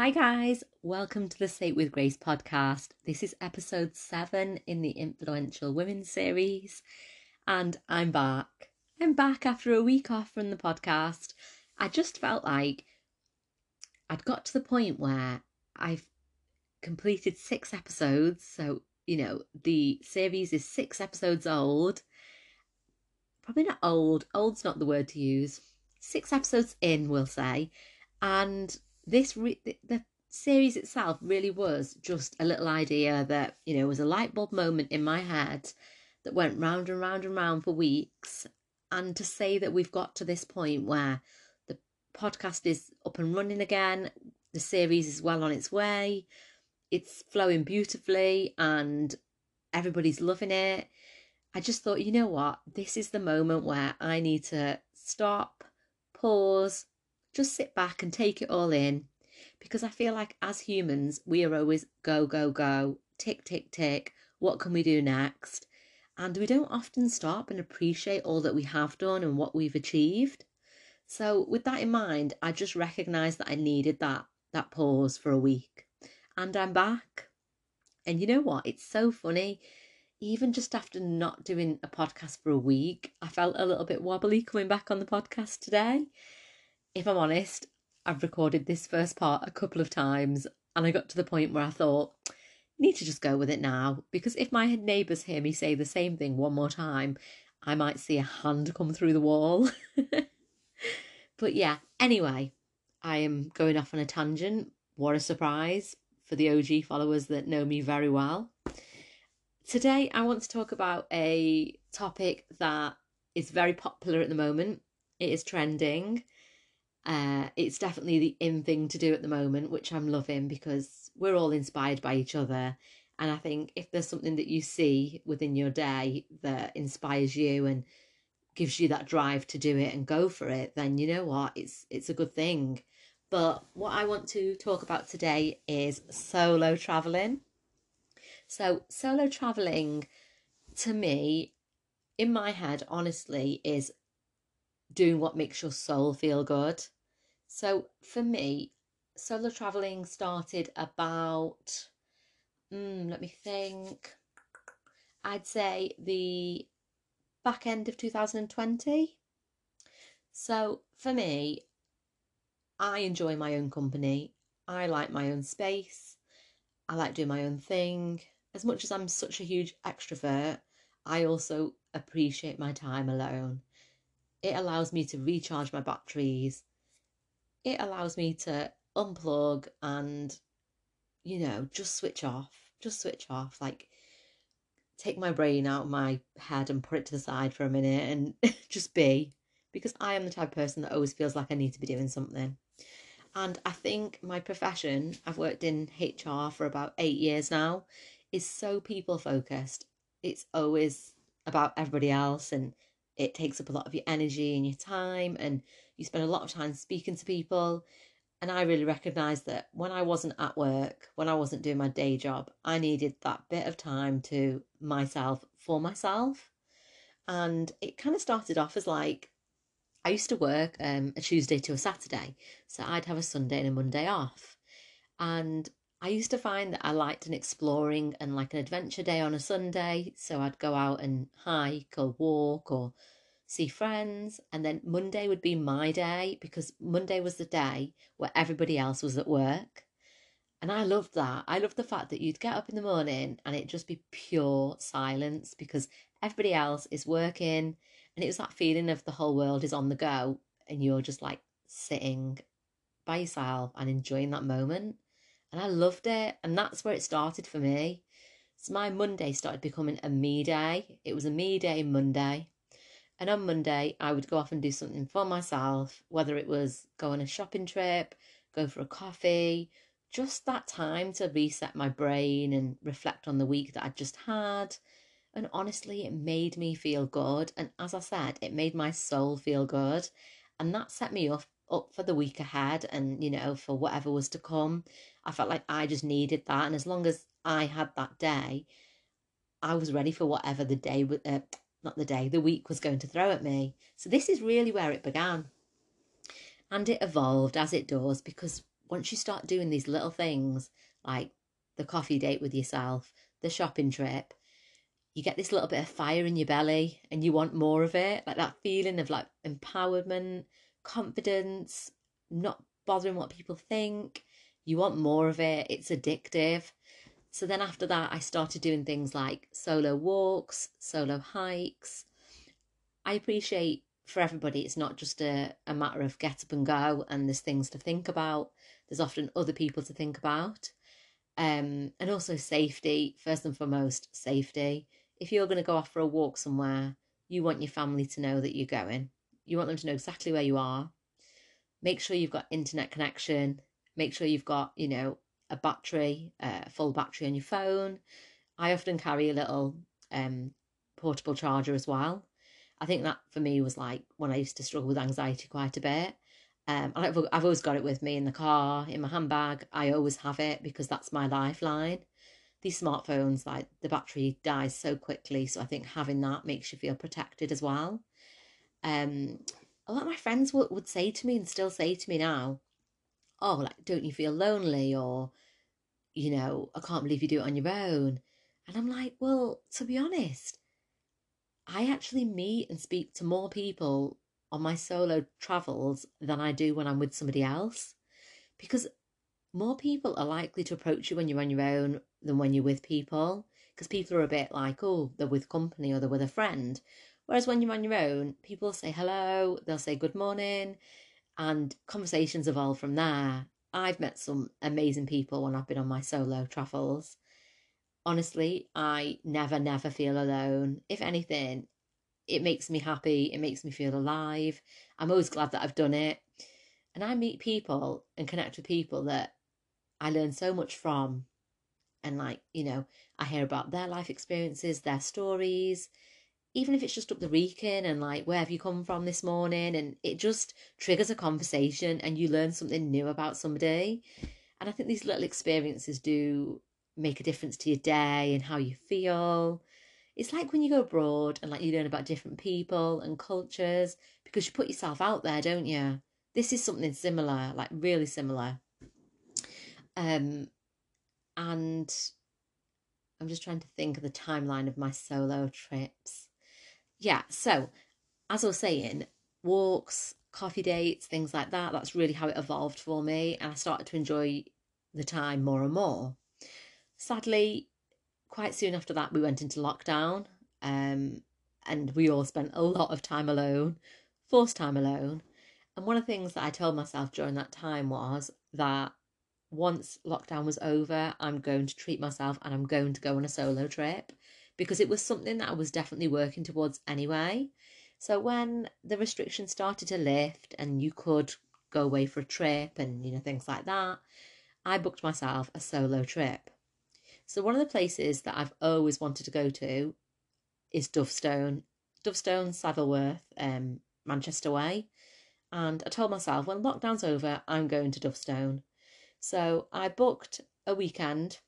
Hi, guys. Welcome to the Say It with Grace podcast. This is episode seven in the Influential Women series, and I'm back. I'm back after a week off from the podcast. I just felt like I'd got to the point where I've completed six episodes. So, you know, the series is six episodes old. Probably not old, old's not the word to use. Six episodes in, we'll say. And this re- the series itself really was just a little idea that you know was a light bulb moment in my head that went round and round and round for weeks. And to say that we've got to this point where the podcast is up and running again the series is well on its way it's flowing beautifully and everybody's loving it i just thought you know what? This is the moment where i need to stop pause just sit back and take it all in because I feel like as humans, we are always go, go, go, tick, tick, tick. What can we do next? And we don't often stop and appreciate all that we have done and what we've achieved. So, with that in mind, I just recognized that I needed that that pause for a week. And I'm back. And you know what? It's so funny. Even just after not doing a podcast for a week, I felt a little bit wobbly coming back on the podcast today if I'm honest, I've recorded this first part a couple of times and I got to the point where I thought, need to just go with it now because if my neighbours hear me say the same thing one more time, I might see a hand come through the wall. but yeah, anyway, I am going off on a tangent. What a surprise for the OG followers that know me very well. Today, I want to talk about a topic that is very popular at the moment. It is trending uh, it's definitely the in thing to do at the moment, which I'm loving because we're all inspired by each other. And I think if there's something that you see within your day that inspires you and gives you that drive to do it and go for it, then you know what? It's it's a good thing. But what I want to talk about today is solo traveling. So solo traveling to me in my head honestly is doing what makes your soul feel good. So for me, solo traveling started about, mm, let me think, I'd say the back end of 2020. So for me, I enjoy my own company. I like my own space. I like doing my own thing. As much as I'm such a huge extrovert, I also appreciate my time alone. It allows me to recharge my batteries. It allows me to unplug and, you know, just switch off. Just switch off. Like, take my brain out of my head and put it to the side for a minute and just be. Because I am the type of person that always feels like I need to be doing something. And I think my profession, I've worked in HR for about eight years now, is so people focused. It's always about everybody else and it takes up a lot of your energy and your time and you spend a lot of time speaking to people. And i really recognized that when i wasn't at work when i wasn't doing my day job i needed that bit of time to myself for myself. And it kind of started off as like i used to work um, a tuesday to a saturday. So i'd have a sunday and a monday off. And I used to find that I liked an exploring and like an adventure day on a Sunday. So I'd go out and hike or walk or see friends. And then Monday would be my day because Monday was the day where everybody else was at work. And I loved that. I loved the fact that you'd get up in the morning and it'd just be pure silence because everybody else is working. And it was that feeling of the whole world is on the go and you're just like sitting by yourself and enjoying that moment and I loved it. And that's where it started for me. So my Monday started becoming a me day. It was a me day Monday. And on Monday, I would go off and do something for myself, whether it was go on a shopping trip, go for a coffee, just that time to reset my brain and reflect on the week that I'd just had. And honestly, it made me feel good. And as I said, it made my soul feel good. And that set me up up for the week ahead and you know for whatever was to come i felt like i just needed that and as long as i had that day i was ready for whatever the day uh, not the day the week was going to throw at me so this is really where it began and it evolved as it does because once you start doing these little things like the coffee date with yourself, the shopping trip, you get this little bit of fire in your belly and you want more of it. Like that feeling of like empowerment, confidence, not bothering what people think. You want more of it. It's addictive. So then after that, I started doing things like solo walks, solo hikes. I appreciate for everybody, it's not just a, a matter of get up and go and there's things to think about. There's often other people to think about. Um, and also safety, first and foremost, safety. If you're going to go off for a walk somewhere, you want your family to know that you're going. You want them to know exactly where you are. Make sure you've got internet connection. Make sure you've got, you know, a battery, a uh, full battery on your phone. I often carry a little um, portable charger as well. I think that for me was like when I used to struggle with anxiety quite a bit. Um, I've, I've always got it with me in the car, in my handbag. I always have it because that's my lifeline. These smartphones, like the battery dies so quickly. So I think having that makes you feel protected as well. Um, a lot of my friends would, would say to me and still say to me now, oh, like, don't you feel lonely? Or, you know, I can't believe you do it on your own. And I'm like, well, to be honest, I actually meet and speak to more people on my solo travels than I do when I'm with somebody else. Because more people are likely to approach you when you're on your own than when you're with people. Because people are a bit like, oh, they're with company or they're with a friend. Whereas when you're on your own, people say hello, they'll say good morning, and conversations evolve from there. I've met some amazing people when I've been on my solo travels. Honestly, I never, never feel alone. If anything, it makes me happy. It makes me feel alive. I'm always glad that I've done it. And I meet people and connect with people that I learn so much from. And, like, you know, I hear about their life experiences, their stories, even if it's just up the Wrekin and like, where have you come from this morning? And it just triggers a conversation and you learn something new about somebody. And I think these little experiences do make a difference to your day and how you feel. It's like when you go abroad and like you learn about different people and cultures because you put yourself out there, don't you? This is something similar, like really similar. Um, and I'm just trying to think of the timeline of my solo trips yeah, so as I was saying, walks, coffee dates, things like that, that's really how it evolved for me. And I started to enjoy the time more and more. Sadly, quite soon after that, we went into lockdown um, and we all spent a lot of time alone, forced time alone. And one of the things that I told myself during that time was that once lockdown was over, I'm going to treat myself and I'm going to go on a solo trip because it was something that I was definitely working towards anyway. So when the restrictions started to lift and you could go away for a trip and you know things like that, I booked myself a solo trip. So one of the places that I've always wanted to go to is Dovestone, Dovestone, Saddleworth, um, Manchester Way. And I told myself when lockdown's over, I'm going to Dovestone. So I booked a weekend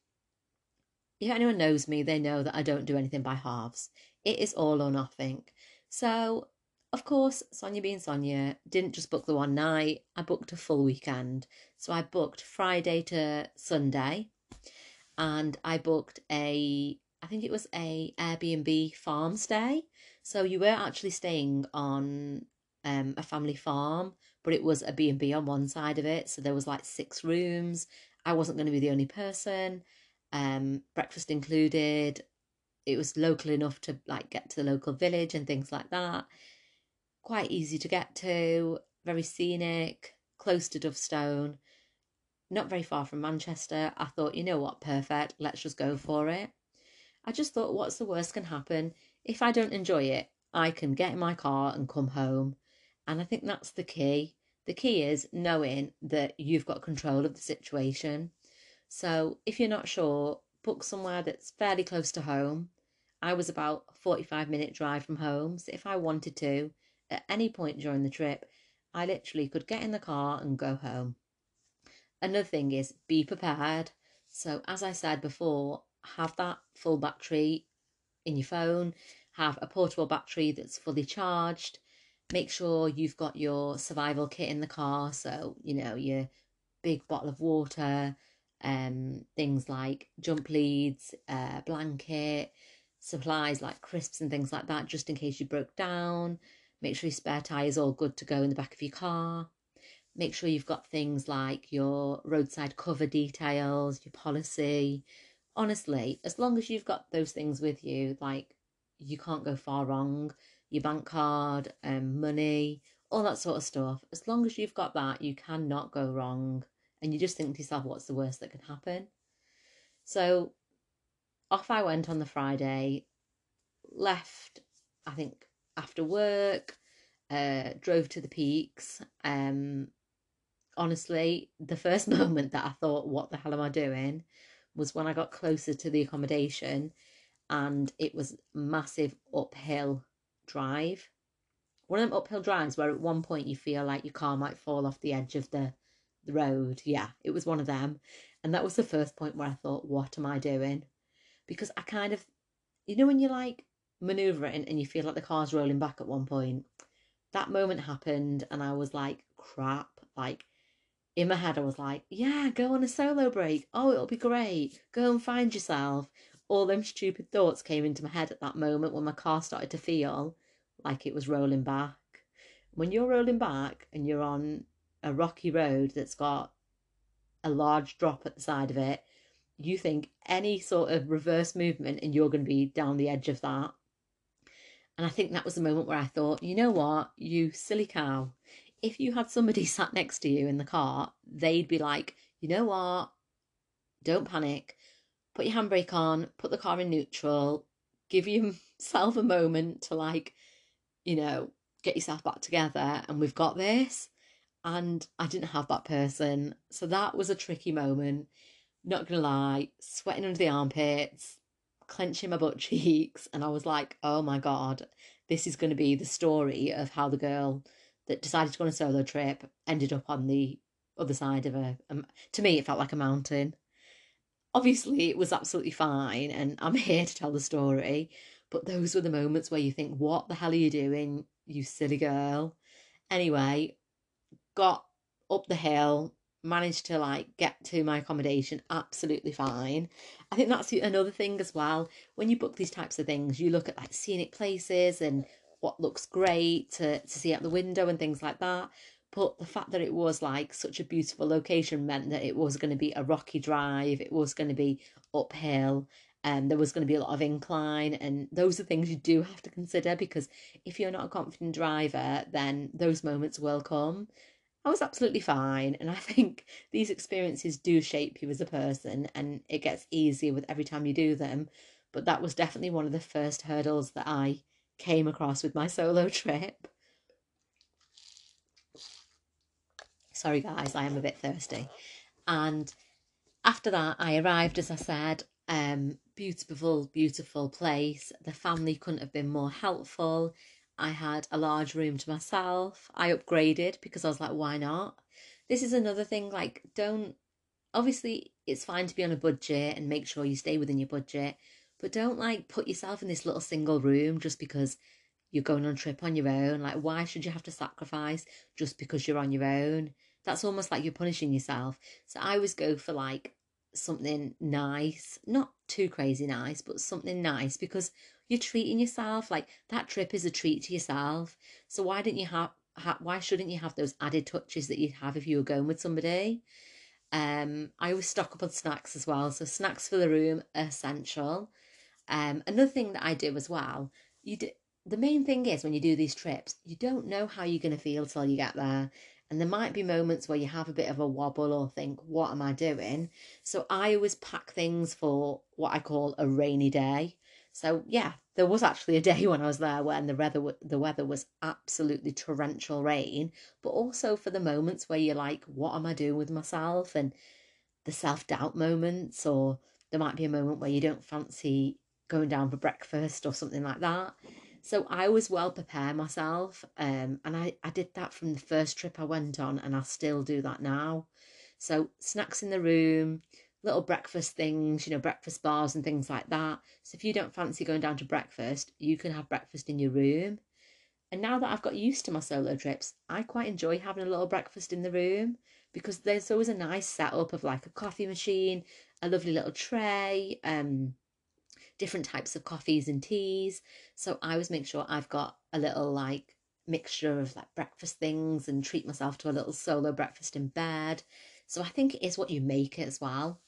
if anyone knows me, they know that I don't do anything by halves. It is all or nothing. So, of course, Sonia being Sonia didn't just book the one night, I booked a full weekend. So I booked Friday to Sunday and I booked a I think it was a Airbnb farm stay. So you were actually staying on um, a family farm, but it was a B&B on one side of it. So there was like six rooms. I wasn't going to be the only person um, breakfast included. It was local enough to like get to the local village and things like that. Quite easy to get to, very scenic, close to Dovestone, not very far from Manchester. I thought, you know what, perfect, let's just go for it. I just thought, what's the worst can happen? If I don't enjoy it, I can get in my car and come home. And I think that's the key. The key is knowing that you've got control of the situation. So if you're not sure, book somewhere that's fairly close to home. I was about a 45 minute drive from home, so if I wanted to, at any point during the trip, I literally could get in the car and go home. Another thing is be prepared. So, as I said before, have that full battery in your phone, have a portable battery that's fully charged. Make sure you've got your survival kit in the car. So, you know, your big bottle of water, um, things like jump leads, uh, blanket, supplies like crisps and things like that, just in case you broke down. Make sure your spare tyre is all good to go in the back of your car. Make sure you've got things like your roadside cover details, your policy. Honestly, as long as you've got those things with you, like you can't go far wrong. Your bank card, um, money, all that sort of stuff. As long as you've got that, you cannot go wrong. And you just think to yourself, what's the worst that could happen? So off I went on the Friday, left, I think, after work, uh, drove to the peaks. Um, honestly, the first moment that I thought, what the hell am I doing? was when I got closer to the accommodation and it was massive uphill drive. One of them uphill drives where at one point you feel like your car might fall off the edge of the, the road. Yeah, it was one of them. And that was the first point where I thought, what am I doing? Because I kind of, you know, when you're like maneuvering and you feel like the car's rolling back at one point, that moment happened and I was like, crap. Like, in my head, I was like, yeah, go on a solo break. Oh, it'll be great. Go and find yourself. All them stupid thoughts came into my head at that moment when my car started to feel like it was rolling back. When you're rolling back and you're on a rocky road that's got a large drop at the side of it, you think any sort of reverse movement and you're going to be down the edge of that. And I think that was the moment where I thought, you know what, you silly cow, if you had somebody sat next to you in the car, they'd be like, you know what? Don't panic. Put your handbrake on, put the car in neutral, give yourself a moment to, like, you know, get yourself back together, and we've got this. And I didn't have that person. So that was a tricky moment. Not gonna lie, sweating under the armpits, clenching my butt cheeks. And I was like, oh my God, this is to be the story of how the girl that decided to go on a solo trip ended up on the other side of a, um, to me it felt like a mountain obviously it was absolutely fine and i'm here to tell the story but those were the moments where you think what the hell are you doing you silly girl anyway got up the hill managed to like get to my accommodation absolutely fine i think that's another thing as well when you book these types of things you look at like scenic places and what looks great to, to see out the window and things like that. But the fact that it was like such a beautiful location meant that it was going to be a rocky drive, it was going to be uphill, and there was going to be a lot of incline. And those are things you do have to consider because if you're not a confident driver, then those moments will come. I was absolutely fine. And I think these experiences do shape you as a person and it gets easier with every time you do them. But that was definitely one of the first hurdles that I came across with my solo trip. Sorry, guys, I am a bit thirsty. And after that, I arrived, as I said, um, beautiful, beautiful place. The family couldn't have been more helpful. I had a large room to myself. I upgraded because I was like, why not? This is another thing, like, don't obviously, it's fine to be on a budget and make sure you stay within your budget, but don't like put yourself in this little single room just because you're going on a trip on your own. Like, why should you have to sacrifice just because you're on your own? That's almost like you're punishing yourself. So I always go for like something nice, not too crazy nice, but something nice because you're treating yourself. Like that trip is a treat to yourself. So why didn't you have? Ha- why shouldn't you have those added touches that you'd have if you were going with somebody? Um, I always stock up on snacks as well. So snacks for the room essential. Um, another thing that I do as well, you do, the main thing is when you do these trips, you don't know how you're going to feel till you get there. And there might be moments where you have a bit of a wobble or think, what am I doing? So I always pack things for what I call a rainy day. So yeah, there was actually a day when I was there when the weather the weather was absolutely torrential rain, but also for the moments where you're like, what am I doing with myself? And the self doubt moments, or there might be a moment where you don't fancy going down for breakfast or something like that. So I was well prepare myself, um, and I, I did that from the first trip I went on, and I still do that now. So snacks in the room, little breakfast things, you know, breakfast bars and things like that. So if you don't fancy going down to breakfast, you can have breakfast in your room. And now that I've got used to my solo trips, I quite enjoy having a little breakfast in the room. because there's always a nice setup of like a coffee machine, a lovely little tray, um, different types of coffees and teas. So I always make sure I've got a little like mixture of like breakfast things and treat myself to a little solo breakfast in bed. So I think it is what you make it as well.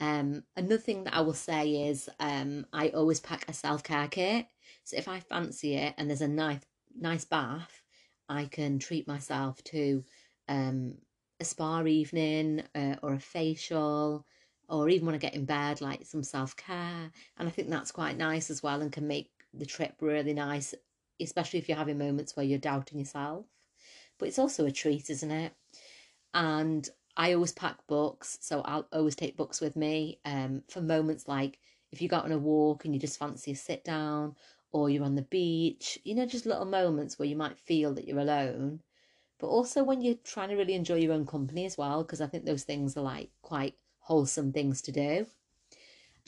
Um, another thing that I will say is um, I always pack a self care kit. So if I fancy it and there's a nice nice bath, I can treat myself to um, a spa evening uh, or a facial or even when I get in bed, like some self care. And I think that's quite nice as well and can make the trip really nice, especially if you're having moments where you're doubting yourself. But it's also a treat, isn't it? And I always pack books, so I'll always take books with me um, for moments like if you go on a walk and you just fancy a sit down, or you're on the beach, you know, just little moments where you might feel that you're alone. But also when you're trying to really enjoy your own company as well, because I think those things are like quite wholesome things to do.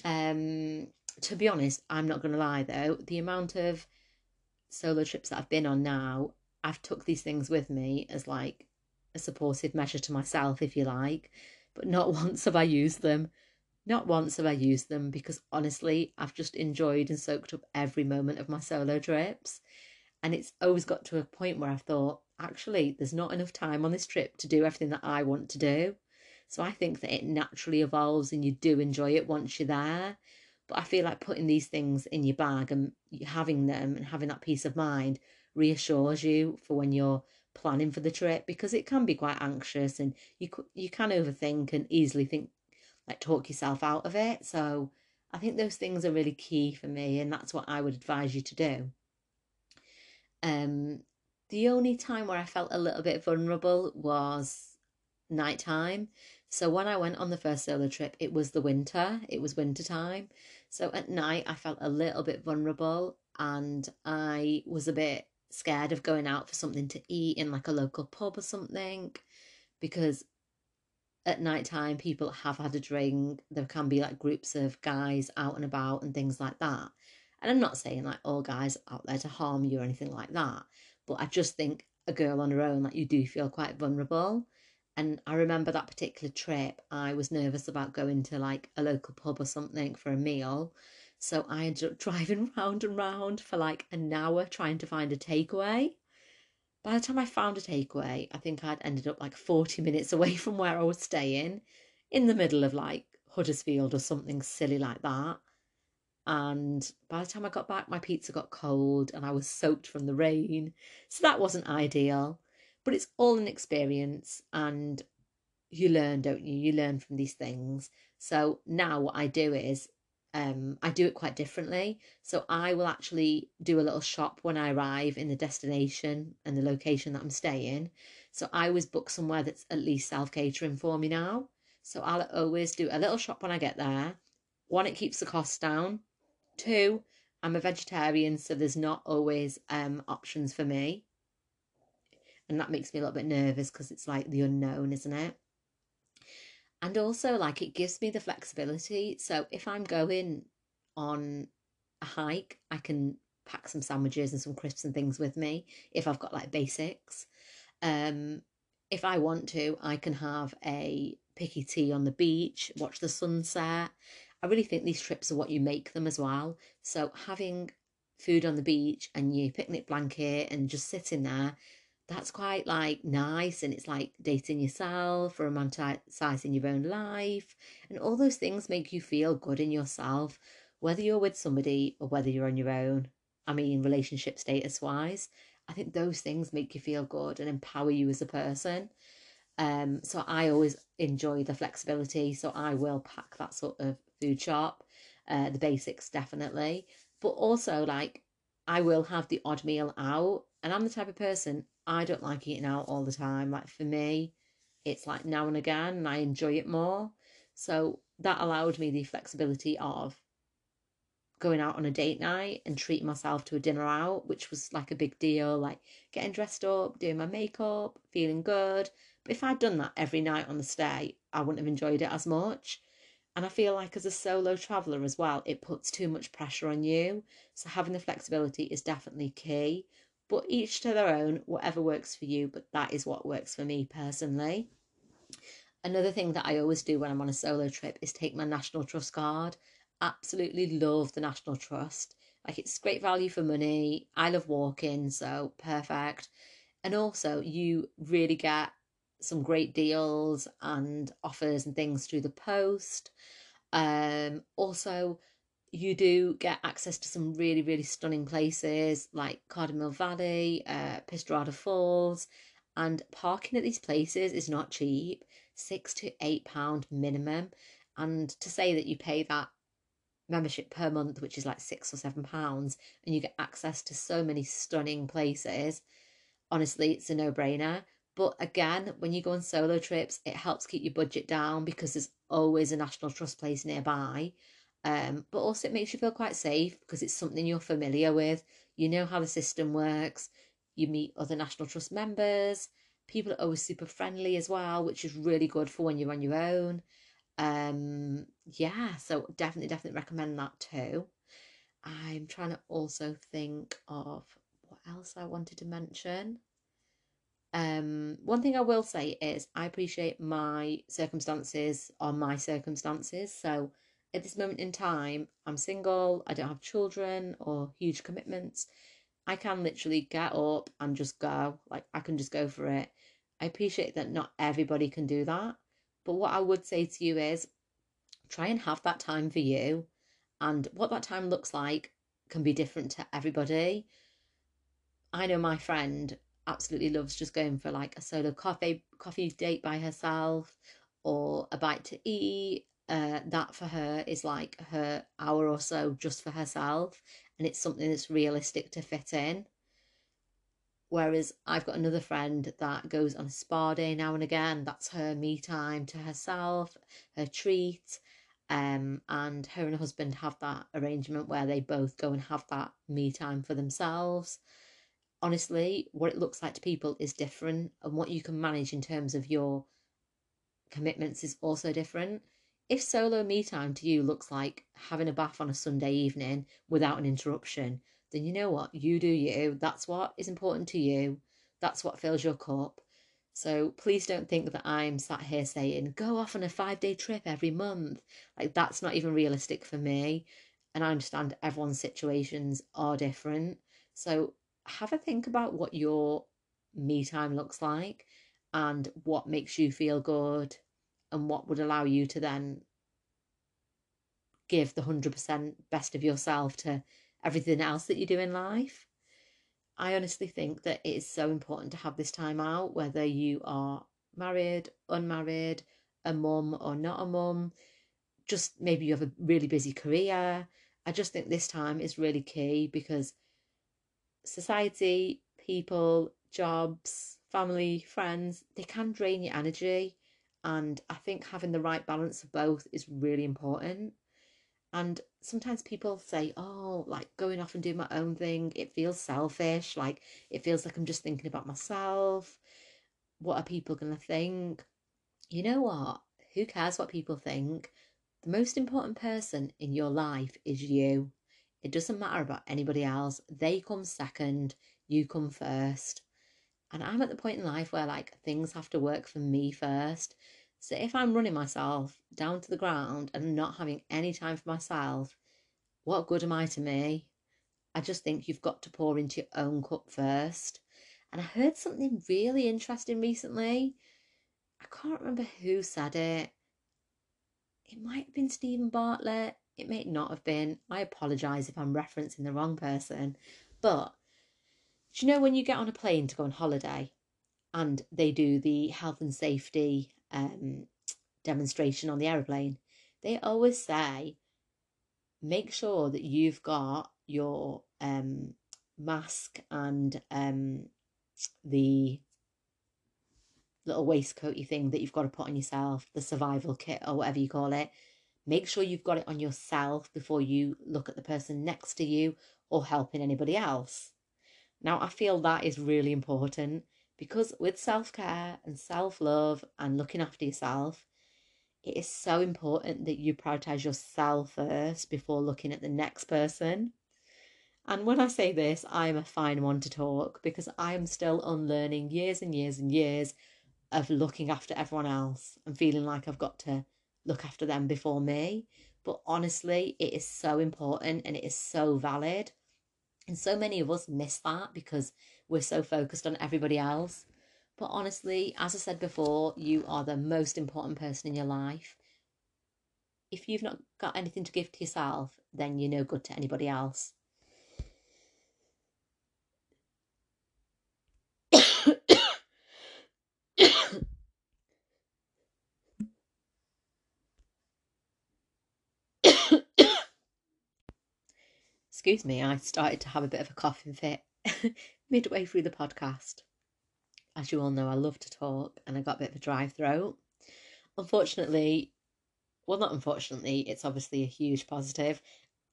Um, to be honest, I'm not going to lie though, the amount of solo trips that I've been on now, I've took these things with me as like a supportive measure to myself, if you like, but not once have I used them. Not once have I used them because honestly, I've just enjoyed and soaked up every moment of my solo trips. And it's always got to a point where I've thought, actually, there's not enough time on this trip to do everything that I want to do. So I think that it naturally evolves and you do enjoy it once you're there. But I feel like putting these things in your bag and having them and having that peace of mind reassures you for when you're planning for the trip because it can be quite anxious and you you can overthink and easily think like talk yourself out of it. So I think those things are really key for me and that's what I would advise you to do. Um the only time where I felt a little bit vulnerable was nighttime. So when I went on the first solo trip, it was the winter, it was winter time. So at night I felt a little bit vulnerable and I was a bit scared of going out for something to eat in like a local pub or something because at night time people have had a drink. There can be like groups of guys out and about and things like that. And i'm not saying like all guys out there to harm you or anything like that but i just think a girl on her own like you do feel quite vulnerable. And i remember that particular trip i was nervous about going to like a local pub or something for a meal so I ended up driving round and round for like an hour trying to find a takeaway. By the time I found a takeaway, I think I'd ended up like 40 minutes away from where I was staying, in the middle of like Huddersfield or something silly like that. And by the time I got back, my pizza got cold and I was soaked from the rain. So that wasn't ideal. But it's all an experience and you learn, don't you? You learn from these things. So now what I do is um, I do it quite differently. So I will actually do a little shop when I arrive in the destination and the location that I'm staying. So I always book somewhere that's at least self catering for me now. So I'll always do a little shop when I get there. One, it keeps the costs down. Two, I'm a vegetarian, so there's not always um, options for me. And that makes me a little bit nervous because it's like the unknown, isn't it? And also like it gives me the flexibility. So if i'm going on a hike i can pack some sandwiches and some crisps and things with me if i've got like basics. Um if i want to i can have a picky tea on the beach watch the sunset. I really think these trips are what you make them as well. So having food on the beach and your picnic blanket and just sitting there that's quite like nice and it's like dating yourself or romanticizing your own life and all those things make you feel good in yourself whether you're with somebody or whether you're on your own i mean relationship status wise i think those things make you feel good and empower you as a person um so i always enjoy the flexibility so i will pack that sort of food shop uh, the basics definitely but also like I will have the odd meal out. And I'm the type of person, I don't like eating out all the time. Like for me, it's like now and again, and I enjoy it more. So that allowed me the flexibility of going out on a date night and treating myself to a dinner out, which was like a big deal, like getting dressed up, doing my makeup, feeling good. But if I'd done that every night on the stay, I wouldn't have enjoyed it as much. And I feel like as a solo traveler as well, it puts too much pressure on you. So having the flexibility is definitely key. But each to their own, whatever works for you, but that is what works for me personally. Another thing that I always do when I'm on a solo trip is take my National Trust card. Absolutely love the National Trust. Like it's great value for money. I love walking, so perfect. And also, you really get some great deals and offers and things through the post. Um, also, you do get access to some really, really stunning places like Carding Mill Valley, uh, Falls, and parking at these places is not cheap six to eight pound minimum. And to say that you pay that membership per month, which is like six or seven pounds, and you get access to so many stunning places, honestly, it's a no brainer. But again, when you go on solo trips, it helps keep your budget down because there's always a National Trust place nearby. Um, but also, it makes you feel quite safe because it's something you're familiar with. You know how the system works. You meet other National Trust members. People are always super friendly as well, which is really good for when you're on your own. Um, yeah, so definitely, definitely recommend that too. I'm trying to also think of what else I wanted to mention. Um, one thing I will say is I appreciate my circumstances are my circumstances. So at this moment in time, I'm single, I don't have children or huge commitments. I can literally get up and just go. Like I can just go for it. I appreciate that not everybody can do that. But what I would say to you is try and have that time for you. And what that time looks like can be different to everybody. I know my friend absolutely loves just going for like a solo coffee coffee date by herself or a bite to eat. Uh, that for her is like her hour or so just for herself, and it's something that's realistic to fit in. Whereas I've got another friend that goes on a spa day now and again. That's her me time to herself, her treat. Um, and her and her husband have that arrangement where they both go and have that me time for themselves. Honestly, what it looks like to people is different, and what you can manage in terms of your commitments is also different. If solo me time to you looks like having a bath on a Sunday evening without an interruption, then you know what? You do you. That's what is important to you. That's what fills your cup. So please don't think that I'm sat here saying, go off on a five day trip every month. Like, that's not even realistic for me. And I understand everyone's situations are different. So have a think about what your me time looks like and what makes you feel good and what would allow you to then give the 100% best of yourself to everything else that you do in life. I honestly think that it is so important to have this time out, whether you are married, unmarried, a mum or not a mum, just maybe you have a really busy career. I just think this time is really key because society, people, jobs, family, friends, they can drain your energy. And I think having the right balance of both is really important. And sometimes people say, oh, like going off and doing my own thing, it feels selfish. Like it feels like I'm just thinking about myself. What are people going to think? You know what? Who cares what people think? The most important person in your life is you. It doesn't matter about anybody else. They come second, you come first. And I'm at the point in life where like things have to work for me first. So if I'm running myself down to the ground and not having any time for myself, what good am I to me? I just think you've got to pour into your own cup first. And I heard something really interesting recently. I can't remember who said it. It might have been Steven Bartlett. It may not have been. I apologise if I'm referencing the wrong person. But do you know when you get on a plane to go on holiday and they do the health and safety um, demonstration on the aeroplane, they always say, make sure that you've got your um, mask and um, the little waistcoaty thing that you've got to put on yourself, the survival kit or whatever you call it. Make sure you've got it on yourself before you look at the person next to you or helping anybody else. Now, I feel that is really important because with self care and self love and looking after yourself, it is so important that you prioritize yourself first before looking at the next person. And when I say this, I am a fine one to talk because I am still unlearning years and years and years of looking after everyone else and feeling like I've got to look after them before me. But honestly, it is so important and it is so valid. And so many of us miss that because we're so focused on everybody else. But honestly, as I said before, you are the most important person in your life. If you've not got anything to give to yourself, then you're no good to anybody else. Excuse me, I started to have a bit of a coughing fit midway through the podcast. As you all know, I love to talk and I got a bit of a dry throat. Unfortunately, well, not unfortunately, it's obviously a huge positive.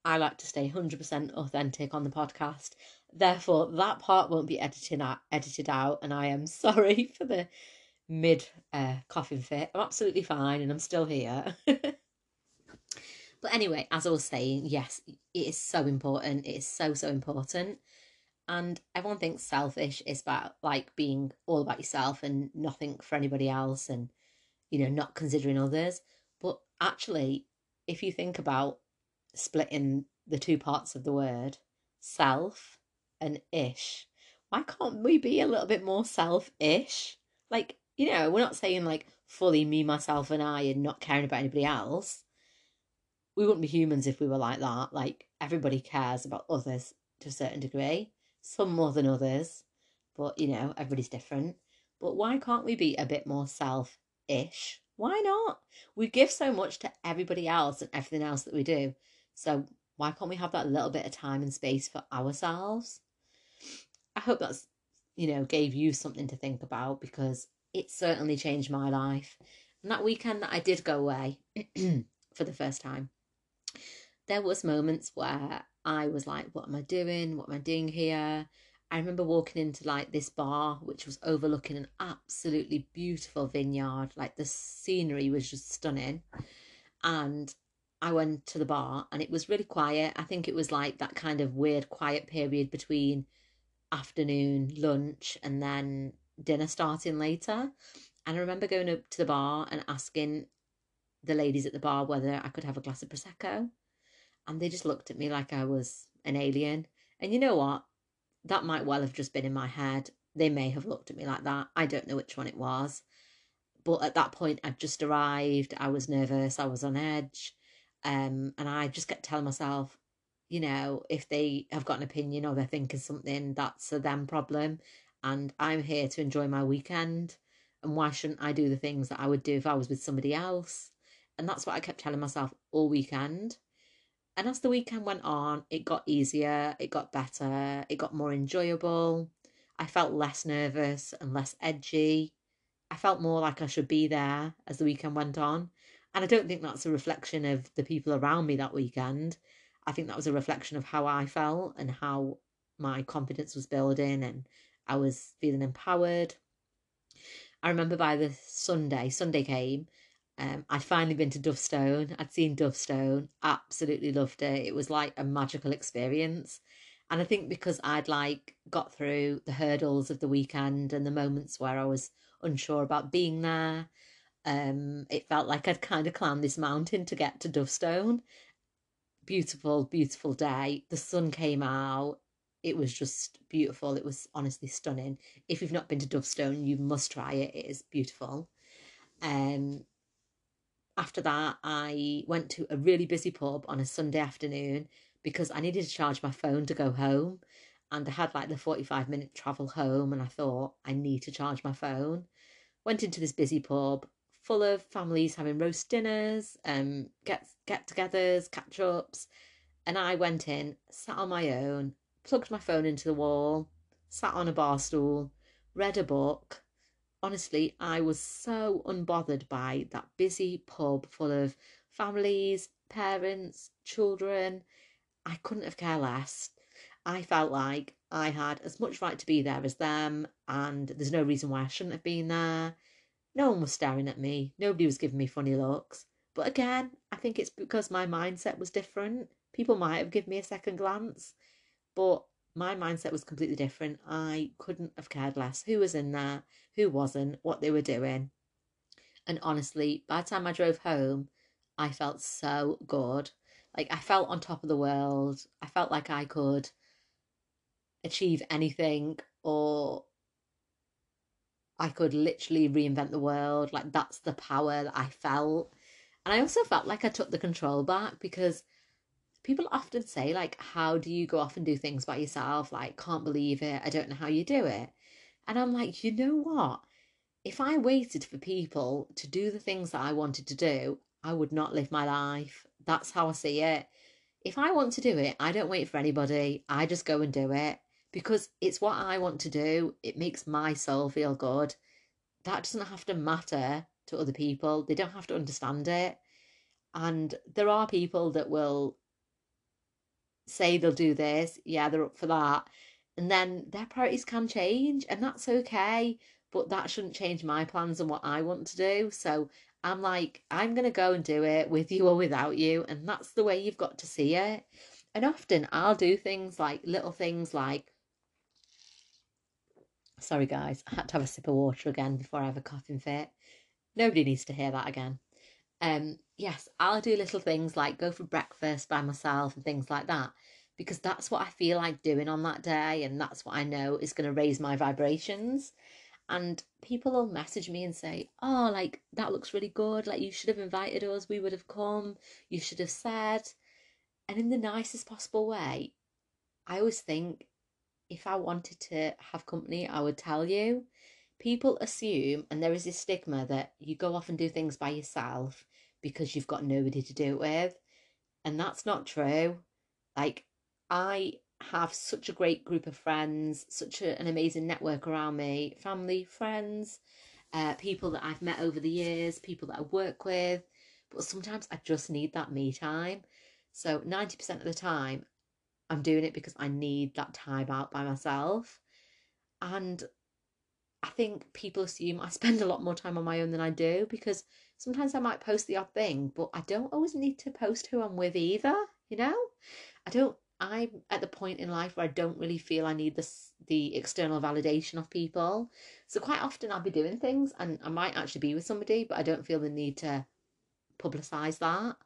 I like to stay 100% authentic on the podcast. Therefore, that part won't be edited out, edited out and I am sorry for the mid uh, coughing fit. I'm absolutely fine and I'm still here. but anyway, as I was saying, yes, it is so important. It is so, so important. And everyone thinks selfish is about like being all about yourself and nothing for anybody else and, you know, not considering others. But actually, if you think about splitting the two parts of the word, self and ish, why can't we be a little bit more selfish? Like, you know, we're not saying like fully me, myself, and I and not caring about anybody else. We wouldn't be humans if we were like that. Like, everybody cares about others to a certain degree some more than others, but you know, everybody's different. But why can't we be a bit more self ish? Why not? We give so much to everybody else and everything else that we do. So why can't we have that little bit of time and space for ourselves? I hope that's, you know, gave you something to think about because it certainly changed my life. And that weekend that I did go away for the first time, there was moments where I was like, what am I doing? What am I doing here? I remember walking into like this bar, which was overlooking an absolutely beautiful vineyard. Like the scenery was just stunning. And I went to the bar and it was really quiet. I think it was like that kind of weird quiet period between afternoon, lunch, and then dinner starting later. And I remember going up to the bar and asking the ladies at the bar whether I could have a glass of Prosecco and they just looked at me like I was an alien. And you know what? That might well have just been in my head. They may have looked at me like that. I don't know which one it was. But at that point, I'd just arrived. I was nervous. I was on edge. Um, and I just kept telling myself, you know, if they have got an opinion or they're thinking something, that's a them problem. And I'm here to enjoy my weekend. And why shouldn't I do the things that I would do if I was with somebody else? And that's what I kept telling myself all weekend. And as the weekend went on, it got easier, it got better, it got more enjoyable. I felt less nervous and less edgy. I felt more like I should be there as the weekend went on. And I don't think that's a reflection of the people around me that weekend. I think that was a reflection of how I felt and how my confidence was building and I was feeling empowered. I remember by the Sunday, Sunday came, um, I'd finally been to Stone. I'd seen Stone. absolutely loved it. It was like a magical experience. And I think because I'd like got through the hurdles of the weekend and the moments where I was unsure about being there, um, it felt like I'd kind of climbed this mountain to get to Stone. Beautiful, beautiful day. The sun came out. It was just beautiful. It was honestly stunning. If you've not been to Stone, you must try it. It is beautiful. Um, after that, I went to a really busy pub on a Sunday afternoon because I needed to charge my phone to go home. And I had like the 45 minute travel home, and I thought, I need to charge my phone. Went into this busy pub full of families having roast dinners, um, get get togethers, catch ups. And I went in, sat on my own, plugged my phone into the wall, sat on a bar stool, read a book, honestly, I was so unbothered by that busy pub full of families, parents, children. I couldn't have cared less. I felt like I had as much right to be there as them, and there's no reason why I shouldn't have been there. No one was staring at me, nobody was giving me funny looks. But again, I think it's because my mindset was different. People might have given me a second glance, but my mindset was completely different. I couldn't have cared less who was in there, who wasn't, what they were doing. And honestly, by the time I drove home, I felt so good. Like I felt on top of the world. I felt like I could achieve anything or I could literally reinvent the world. Like that's the power that I felt. And I also felt like I took the control back because people often say, like, how do you go off and do things by yourself? Like, can't believe it. I don't know how you do it. And I'm like, you know what? If I waited for people to do the things that I wanted to do, I would not live my life. That's how I see it. If I want to do it, I don't wait for anybody. I just go and do it because it's what I want to do. It makes my soul feel good. That doesn't have to matter to other people, they don't have to understand it. And there are people that will say they'll do this, yeah, they're up for that. And then their priorities can change, and that's okay. But that shouldn't change my plans and what I want to do. So I'm like, I'm going to go and do it with you or without you. And that's the way you've got to see it. And often I'll do things like little things like, sorry guys, I had to have a sip of water again before I have a coughing fit. Nobody needs to hear that again. Um, yes, I'll do little things like go for breakfast by myself and things like that because that's what I feel like doing on that day and that's what I know is going to raise my vibrations. And people will message me and say, Oh, like that looks really good. Like you should have invited us. We would have come. You should have said. And in the nicest possible way, I always think if I wanted to have company, I would tell you people assume, and there is this stigma that you go off and do things by yourself because you've got nobody to do it with. And that's not true. Like, I have such a great group of friends, such a, an amazing network around me family, friends, uh, people that I've met over the years, people that I work with. But sometimes I just need that me time. So 90% of the time, I'm doing it because I need that time out by myself. And I think people assume I spend a lot more time on my own than I do because sometimes I might post the odd thing, but I don't always need to post who I'm with either, you know? I don't I'm at the point in life where I don't really feel I need this the external validation of people. So quite often I'll be doing things and I might actually be with somebody, but I don't feel the need to publicize that.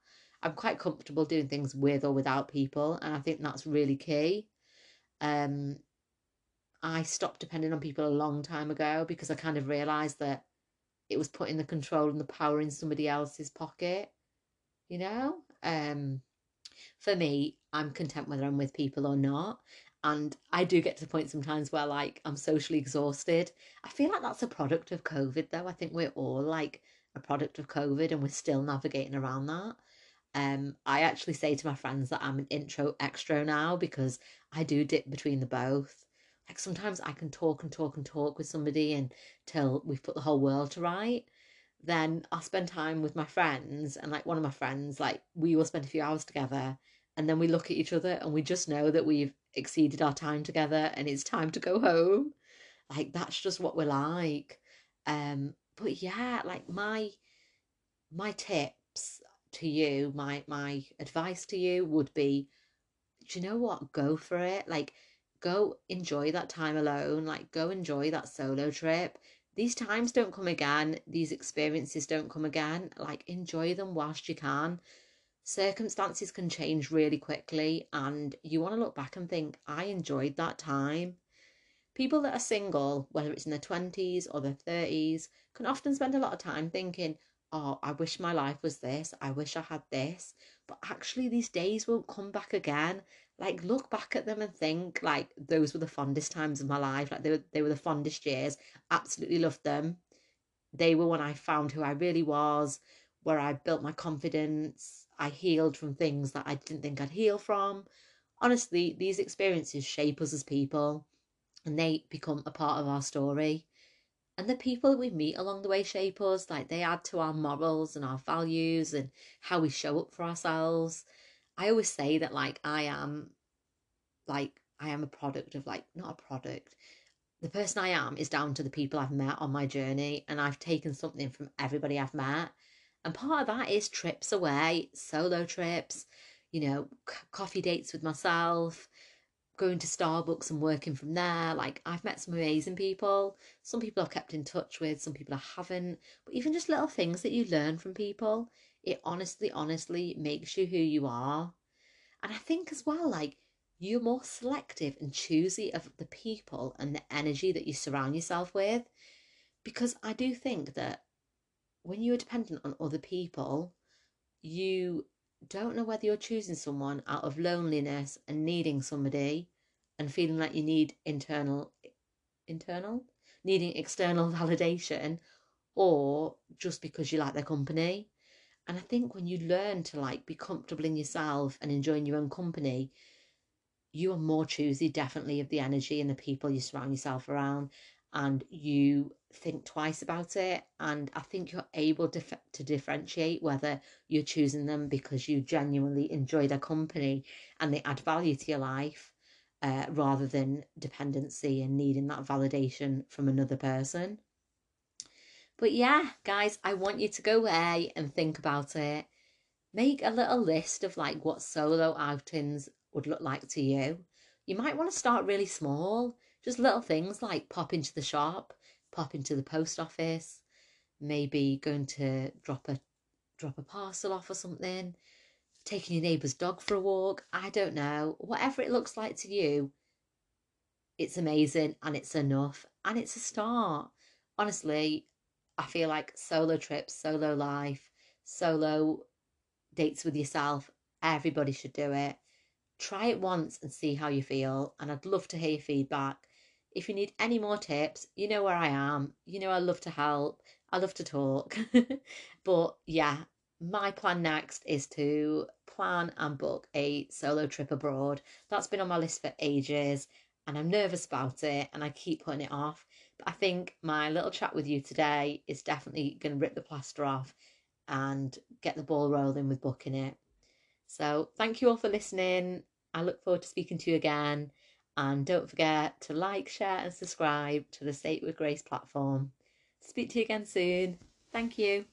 I'm quite comfortable doing things with or without people, and I think that's really key. Um, I stopped depending on people a long time ago because I kind of realised that it was putting the control and the power in somebody else's pocket, you know? Um, for me, I'm content whether I'm with people or not. And I do get to the point sometimes where like I'm socially exhausted. I feel like that's a product of COVID though. I think we're all like a product of COVID and we're still navigating around that. Um, I actually say to my friends that I'm an intro extro now because I do dip between the both like sometimes I can talk and talk and talk with somebody until we've put the whole world to right. Then I'll spend time with my friends and like one of my friends, like we will spend a few hours together and then we look at each other and we just know that we've exceeded our time together and it's time to go home. Like that's just what we're like. Um, but yeah, like my my tips to you, my my advice to you would be, do you know what? Go for it. Like go enjoy that time alone, like go enjoy that solo trip. These times don't come again, these experiences don't come again. Like enjoy them whilst you can. Circumstances can change really quickly, and you want to look back and think, I enjoyed that time. People that are single, whether it's in their 20s or their 30s, can often spend a lot of time thinking, oh, I wish my life was this, I wish I had this. But actually, these days won't come back again like look back at them and think like those were the fondest times of my life like they were they were the fondest years. Absolutely loved them. They were when i found who i really was where i built my confidence. I healed from things that i didn't think i'd heal from. Honestly these experiences shape us as people and they become a part of our story. And the people we meet along the way shape us like they add to our morals and our values and how we show up for ourselves I always say that like I am like I am a product of like not a product. The person I am is down to the people I've met on my journey and I've taken something from everybody I've met. And part of that is trips away, solo trips, you know, c- coffee dates with myself, going to Starbucks and working from there. Like I've met some amazing people. Some people I've kept in touch with, some people I haven't. But even just little things that you learn from people, it honestly, honestly makes you who you are. And I think as well, like you're more selective and choosy of the people and the energy that you surround yourself with. Because I do think that when you're dependent on other people, you don't know whether you're choosing someone out of loneliness and needing somebody and feeling like you need internal internal needing external validation or just because you like their company and i think when you learn to like be comfortable in yourself and enjoying your own company you are more choosy definitely of the energy and the people you surround yourself around and you think twice about it. And i think you're able to, to differentiate whether you're choosing them because you genuinely enjoy their company and they add value to your life uh, rather than dependency and needing that validation from another person but yeah guys i want you to go away and think about it make a little list of like what solo outings would look like to you you might want to start really small just little things like pop into the shop, pop into the post office, maybe going to drop a drop a parcel off or something, taking your neighbour's dog for a walk. I don't know. Whatever it looks like to you, it's amazing and it's enough and it's a start. Honestly, I feel like solo trips, solo life, solo dates with yourself, everybody should do it. Try it once and see how you feel. And I'd love to hear your feedback. If you need any more tips, you know where I am. You know I love to help. I love to talk. but yeah, my plan next is to plan and book a solo trip abroad. That's been on my list for ages and I'm nervous about it and I keep putting it off. I think my little chat with you today is definitely going to rip the plaster off and get the ball rolling with booking it. So, thank you all for listening. I look forward to speaking to you again. And don't forget to like, share, and subscribe to the Say It with Grace platform. Speak to you again soon. Thank you.